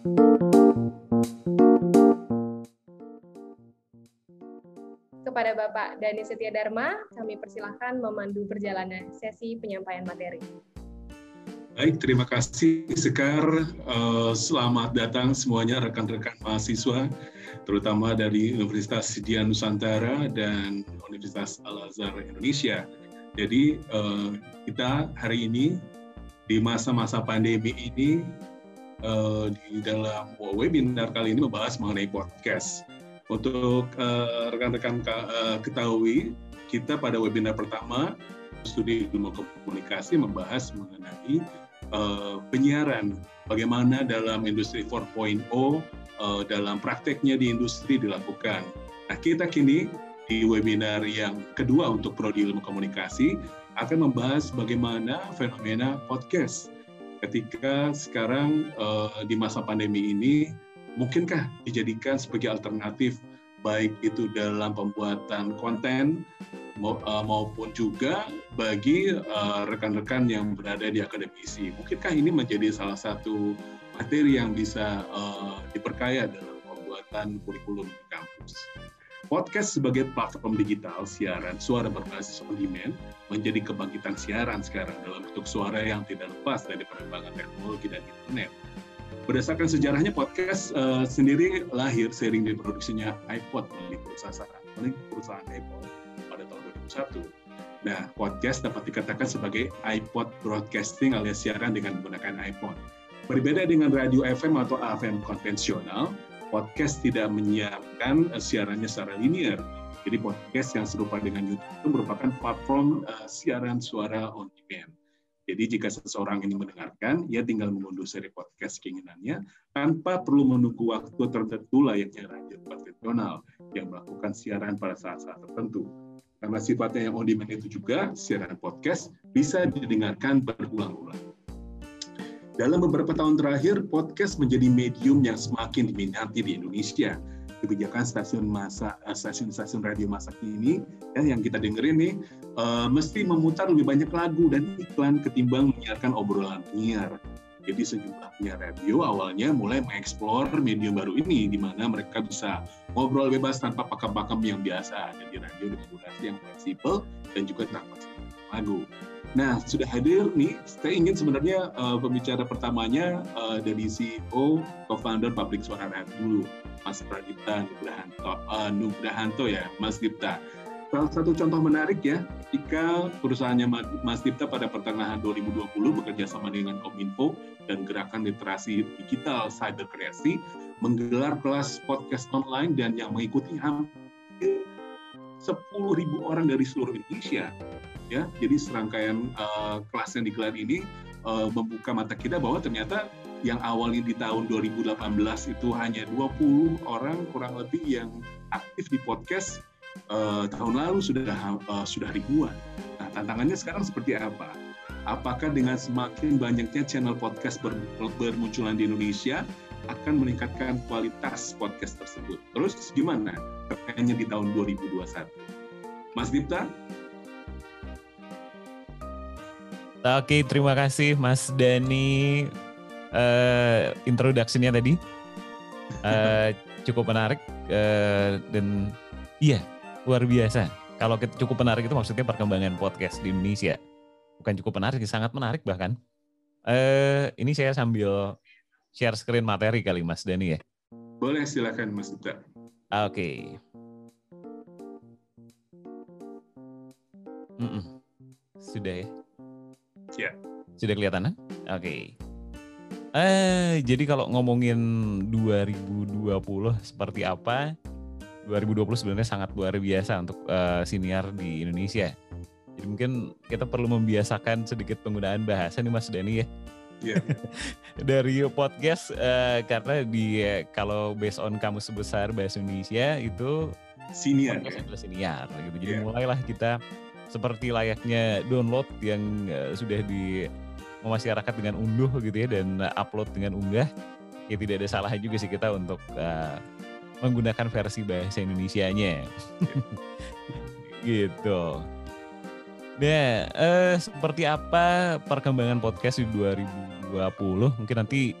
Kepada Bapak Dani Setia Dharma, kami persilahkan memandu perjalanan sesi penyampaian materi. Baik, terima kasih Sekar. Uh, selamat datang semuanya rekan-rekan mahasiswa, terutama dari Universitas Sidia Nusantara dan Universitas Al-Azhar Indonesia. Jadi uh, kita hari ini di masa-masa pandemi ini uh, di dalam webinar kali ini membahas mengenai podcast. Untuk rekan-rekan uh, ketahui, kita pada webinar pertama studi ilmu komunikasi membahas mengenai uh, penyiaran, bagaimana dalam industri 4.0 uh, dalam prakteknya di industri dilakukan. Nah, kita kini di webinar yang kedua untuk prodi ilmu komunikasi akan membahas bagaimana fenomena podcast ketika sekarang uh, di masa pandemi ini mungkinkah dijadikan sebagai alternatif baik itu dalam pembuatan konten eh, maupun juga bagi eh, rekan-rekan yang berada di akademisi. Mungkinkah ini menjadi salah satu materi yang bisa diperkaya dalam pembuatan kurikulum di kampus? Podcast sebagai platform digital siaran suara berbasis on demand menjadi kebangkitan siaran sekarang dalam bentuk suara yang tidak lepas dari perkembangan teknologi dan internet. Berdasarkan sejarahnya, podcast uh, sendiri lahir sering diproduksinya iPod oleh perusahaan, oleh perusahaan Apple pada tahun 2001. Nah, podcast dapat dikatakan sebagai iPod broadcasting alias siaran dengan menggunakan iPhone. Berbeda dengan radio FM atau AM konvensional, podcast tidak menyiapkan uh, siarannya secara linear. Jadi podcast yang serupa dengan YouTube itu merupakan platform uh, siaran suara on demand. Jadi jika seseorang ini mendengarkan, ia tinggal mengunduh seri podcast keinginannya tanpa perlu menunggu waktu tertentu layaknya radio konvensional yang melakukan siaran pada saat-saat tertentu. Karena sifatnya yang on demand itu juga, siaran podcast bisa didengarkan berulang-ulang. Dalam beberapa tahun terakhir, podcast menjadi medium yang semakin diminati di Indonesia. Kebijakan stasiun masa eh, stasiun-stasiun radio masa kini ya, yang kita dengerin nih uh, mesti memutar lebih banyak lagu dan iklan ketimbang menyiarkan obrolan penyiar. Jadi sejumlah penyiar radio awalnya mulai mengeksplor medium baru ini di mana mereka bisa ngobrol bebas tanpa pakem-pakem yang biasa. Jadi radio dengan durasi yang fleksibel dan juga tanpa lagu. Nah, sudah hadir nih, saya ingin sebenarnya uh, pembicara pertamanya uh, dari CEO, co-founder Public Suara Rakyat dulu, Mas Pradipta Nugrahanto, uh, Nugrahanto ya, Mas Dipta. Salah satu contoh menarik ya, ketika perusahaannya Mas Dipta pada pertengahan 2020 bekerja sama dengan Kominfo dan Gerakan Literasi Digital Cyber Kreasi menggelar kelas podcast online dan yang mengikuti hampir 10.000 orang dari seluruh Indonesia ya jadi serangkaian uh, kelas yang digelar ini uh, membuka mata kita bahwa ternyata yang awalnya di tahun 2018 itu hanya 20 orang kurang lebih yang aktif di podcast uh, tahun lalu sudah uh, sudah ribuan. Nah, tantangannya sekarang seperti apa? Apakah dengan semakin banyaknya channel podcast ber, bermunculan di Indonesia akan meningkatkan kualitas podcast tersebut? Terus gimana? Kayaknya di tahun 2021. Mas Dipta, Oke, terima kasih Mas Dani uh, introduksinya tadi. Uh, cukup menarik uh, dan iya luar biasa. Kalau cukup menarik itu maksudnya perkembangan podcast di Indonesia. Bukan cukup menarik, sangat menarik bahkan. Uh, ini saya sambil share screen materi kali Mas Dani ya. Boleh silakan Mas Dita. Oke. Okay. Mm -mm. Sudah ya. Ya. Sudah kelihatan? Oke. Okay. Eh, jadi kalau ngomongin 2020 seperti apa? 2020 sebenarnya sangat luar biasa untuk uh, siniar di Indonesia. Jadi mungkin kita perlu membiasakan sedikit penggunaan bahasa nih Mas Dani ya. Yeah. Dari podcast uh, karena di kalau based on kamus besar bahasa Indonesia itu siniar ya. siniar gitu. Jadi yeah. mulailah kita seperti layaknya download yang uh, sudah di masyarakat dengan unduh gitu ya dan upload dengan unggah ya tidak ada salahnya juga sih kita untuk uh, menggunakan versi bahasa Indonesia-nya gitu. Nah, uh, seperti apa perkembangan podcast di 2020? Mungkin nanti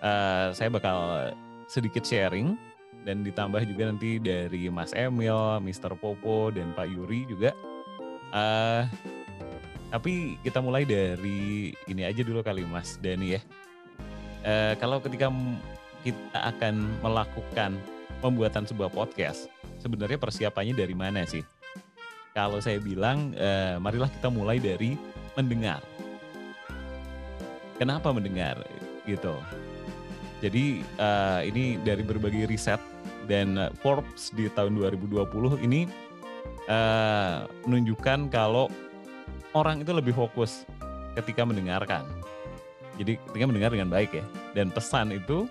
uh, saya bakal sedikit sharing dan ditambah juga nanti dari Mas Emil, Mr. Popo dan Pak Yuri juga. Uh, tapi kita mulai dari ini aja dulu kali Mas Dani ya. Uh, kalau ketika kita akan melakukan pembuatan sebuah podcast, sebenarnya persiapannya dari mana sih? Kalau saya bilang, uh, marilah kita mulai dari mendengar. Kenapa mendengar? Gitu. Jadi uh, ini dari berbagai riset dan Forbes di tahun 2020 ini menunjukkan kalau orang itu lebih fokus ketika mendengarkan. Jadi ketika mendengar dengan baik ya. Dan pesan itu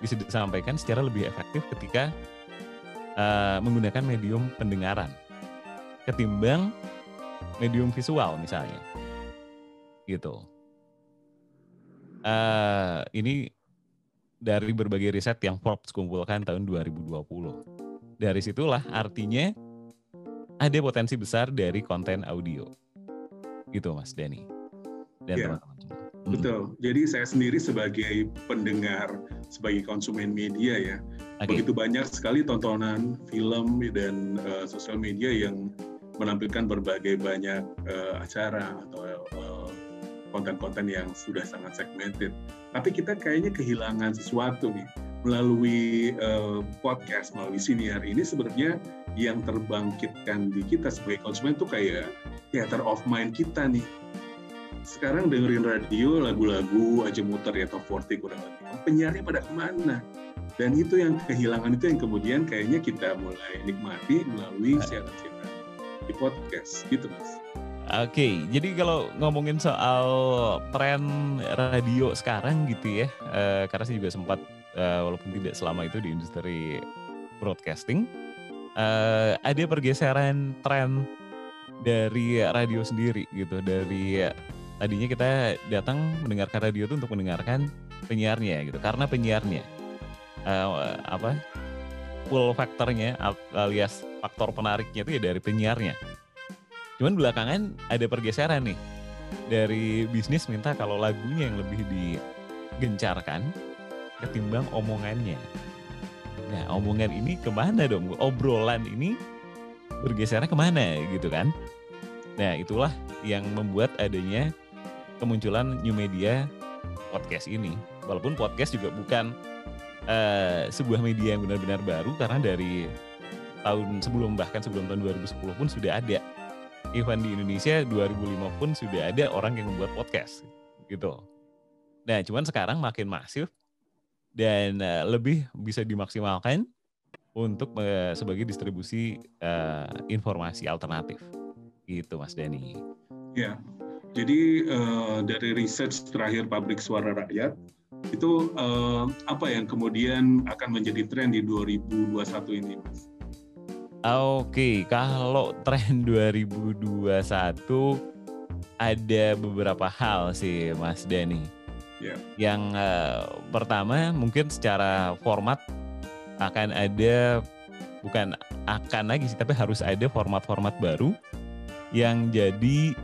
bisa disampaikan secara lebih efektif ketika uh, menggunakan medium pendengaran ketimbang medium visual misalnya. Gitu. Uh, ini dari berbagai riset yang Forbes kumpulkan tahun 2020. Dari situlah artinya ada potensi besar dari konten audio. Gitu Mas Dani. Dan ya, teman-teman. Hmm. Betul. Jadi saya sendiri sebagai pendengar, sebagai konsumen media ya, okay. begitu banyak sekali tontonan, film dan uh, sosial media yang menampilkan berbagai banyak uh, acara atau uh, konten-konten yang sudah sangat segmented. Tapi kita kayaknya kehilangan sesuatu nih melalui uh, podcast, melalui siniar ini sebenarnya yang terbangkitkan di kita sebagai konsumen tuh kayak theater of mind kita nih. Sekarang dengerin radio, lagu-lagu aja muter ya top 40 kurang lebih. Penyiarnya pada ke mana? Dan itu yang kehilangan itu yang kemudian kayaknya kita mulai nikmati melalui siaran-siaran di podcast gitu mas. Oke, okay, jadi kalau ngomongin soal tren radio sekarang gitu ya, uh, karena saya juga sempat uh, walaupun tidak selama itu di industri broadcasting, uh, ada pergeseran tren dari radio sendiri gitu, dari tadinya kita datang mendengarkan radio itu untuk mendengarkan penyiarnya gitu, karena penyiarnya uh, apa full faktornya alias faktor penariknya itu ya dari penyiarnya. Cuman belakangan ada pergeseran nih. Dari bisnis minta kalau lagunya yang lebih digencarkan ketimbang omongannya. Nah omongan ini ke mana dong? Obrolan ini bergesernya ke mana gitu kan? Nah itulah yang membuat adanya kemunculan new media podcast ini. Walaupun podcast juga bukan uh, sebuah media yang benar-benar baru karena dari tahun sebelum bahkan sebelum tahun 2010 pun sudah ada Ivan di Indonesia 2005 pun sudah ada orang yang membuat podcast gitu. Nah, cuman sekarang makin masif dan uh, lebih bisa dimaksimalkan untuk uh, sebagai distribusi uh, informasi alternatif. Gitu, Mas Dani. Ya. Jadi uh, dari riset terakhir Pabrik Suara Rakyat itu uh, apa yang kemudian akan menjadi tren di 2021 ini, Mas? Oke, kalau tren 2021 ada beberapa hal sih Mas Dani. Yeah. Yang uh, pertama mungkin secara format akan ada bukan akan lagi sih tapi harus ada format-format baru yang jadi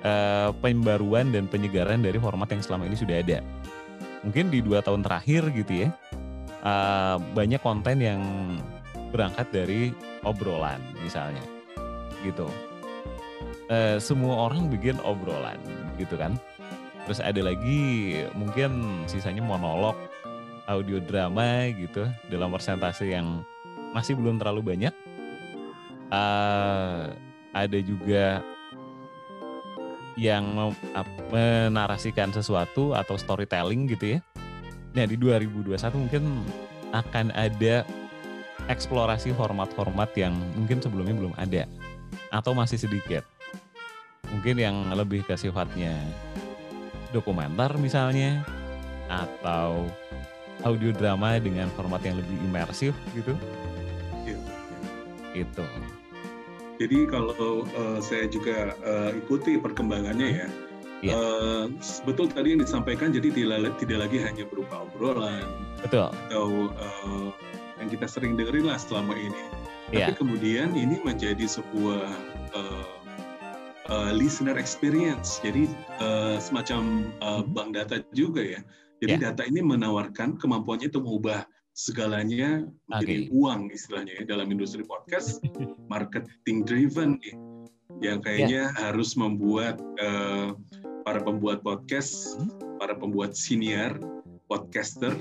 uh, pembaruan dan penyegaran dari format yang selama ini sudah ada. Mungkin di dua tahun terakhir gitu ya uh, banyak konten yang berangkat dari obrolan misalnya gitu e, semua orang bikin obrolan gitu kan terus ada lagi mungkin sisanya monolog audio drama gitu dalam persentase yang masih belum terlalu banyak uh, ada juga yang menarasikan sesuatu atau storytelling gitu ya. Nah di 2021 mungkin akan ada eksplorasi format-format yang mungkin sebelumnya belum ada atau masih sedikit. Mungkin yang lebih ke sifatnya dokumenter misalnya atau audio drama dengan format yang lebih imersif gitu. Ya, ya. Itu. Jadi kalau uh, saya juga uh, ikuti perkembangannya ya, ya. Uh, betul tadi yang disampaikan jadi tidak, tidak lagi hanya berupa obrolan betul. atau uh, yang kita sering dengerin lah selama ini. Tapi kemudian ini menjadi sebuah uh, uh, listener experience, jadi uh, semacam uh, bank data juga ya, Jadi yeah. data ini menawarkan kemampuannya untuk mengubah segalanya menjadi okay. uang istilahnya ya dalam industri podcast marketing driven nih yang kayaknya yeah. harus membuat uh, para pembuat podcast, hmm? para pembuat senior podcaster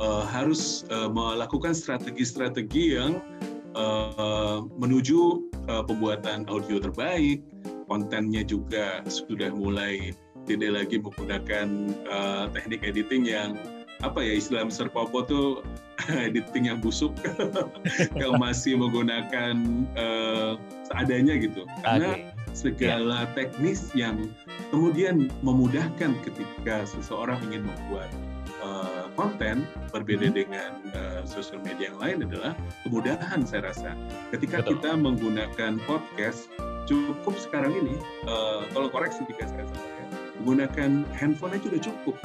uh, harus uh, melakukan strategi-strategi yang uh, menuju uh, pembuatan audio terbaik, kontennya juga sudah mulai tidak lagi menggunakan uh, teknik editing yang apa ya istilah Mr. Popo tuh editing yang busuk yang masih menggunakan uh, seadanya gitu karena okay. segala yeah. teknis yang kemudian memudahkan ketika seseorang ingin membuat uh, konten berbeda hmm. dengan uh, sosial media yang lain adalah kemudahan saya rasa ketika Betul. kita menggunakan podcast cukup sekarang ini uh, kalau koreksi jika saya salah ya menggunakan handphone aja sudah cukup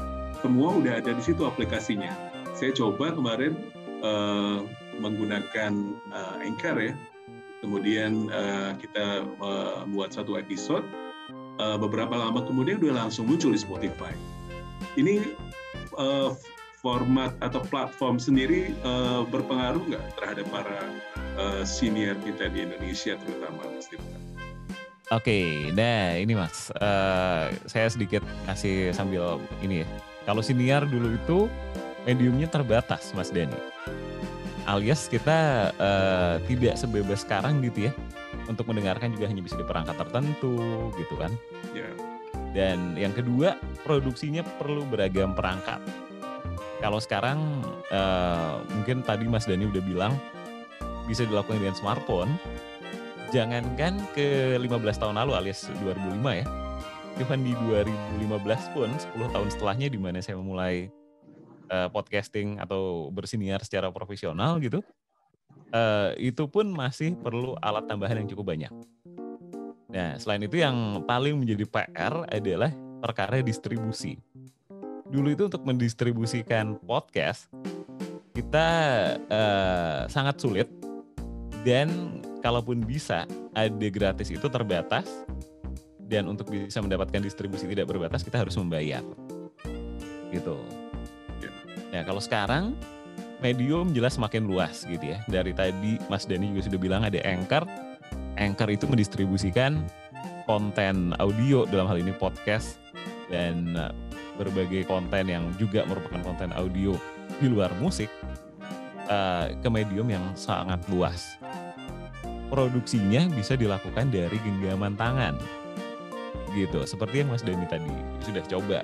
semua udah ada di situ aplikasinya. Saya coba kemarin uh, menggunakan uh, Anchor ya. Kemudian uh, kita membuat satu episode. Uh, beberapa lama kemudian udah langsung muncul di Spotify. Ini uh, format atau platform sendiri uh, berpengaruh nggak terhadap para uh, senior kita di Indonesia terutama Mas Tirta? Oke, nah ini Mas, uh, saya sedikit kasih sambil ini ya, kalau siniar dulu itu mediumnya terbatas, Mas Dani. Alias kita uh, tidak sebebas sekarang gitu ya. Untuk mendengarkan juga hanya bisa di perangkat tertentu gitu kan. Yeah. Dan yang kedua, produksinya perlu beragam perangkat. Kalau sekarang uh, mungkin tadi Mas Dani udah bilang bisa dilakukan dengan smartphone. Jangankan ke 15 tahun lalu alias 2005 ya Cuman di 2015 pun 10 tahun setelahnya di mana saya memulai uh, podcasting atau bersiniar secara profesional gitu, uh, itu pun masih perlu alat tambahan yang cukup banyak. Nah, selain itu yang paling menjadi PR adalah perkara distribusi. Dulu itu untuk mendistribusikan podcast kita uh, sangat sulit dan kalaupun bisa ada gratis itu terbatas. Dan untuk bisa mendapatkan distribusi tidak berbatas kita harus membayar. Gitu. Ya kalau sekarang medium jelas makin luas gitu ya. Dari tadi Mas Dani juga sudah bilang ada anchor. Anchor itu mendistribusikan konten audio dalam hal ini podcast dan uh, berbagai konten yang juga merupakan konten audio di luar musik uh, ke medium yang sangat luas produksinya bisa dilakukan dari genggaman tangan. Gitu seperti yang Mas Dani tadi sudah coba.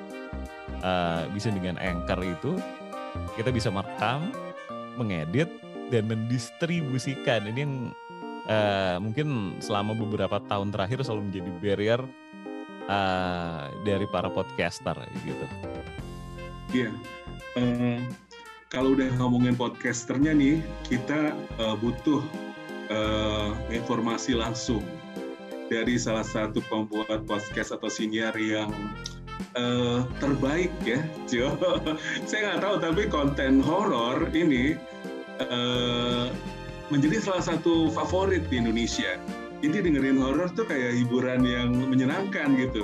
Uh, bisa dengan anchor itu kita bisa merekam mengedit dan mendistribusikan. Ini yang uh, mungkin selama beberapa tahun terakhir selalu menjadi barrier uh, dari para podcaster gitu. Iya, uh, kalau udah ngomongin podcasternya nih, kita uh, butuh uh, informasi langsung dari salah satu pembuat podcast atau senior yang uh, terbaik ya, Jo. Saya nggak tahu tapi konten horor ini uh, menjadi salah satu favorit di Indonesia. Jadi dengerin horor tuh kayak hiburan yang menyenangkan gitu.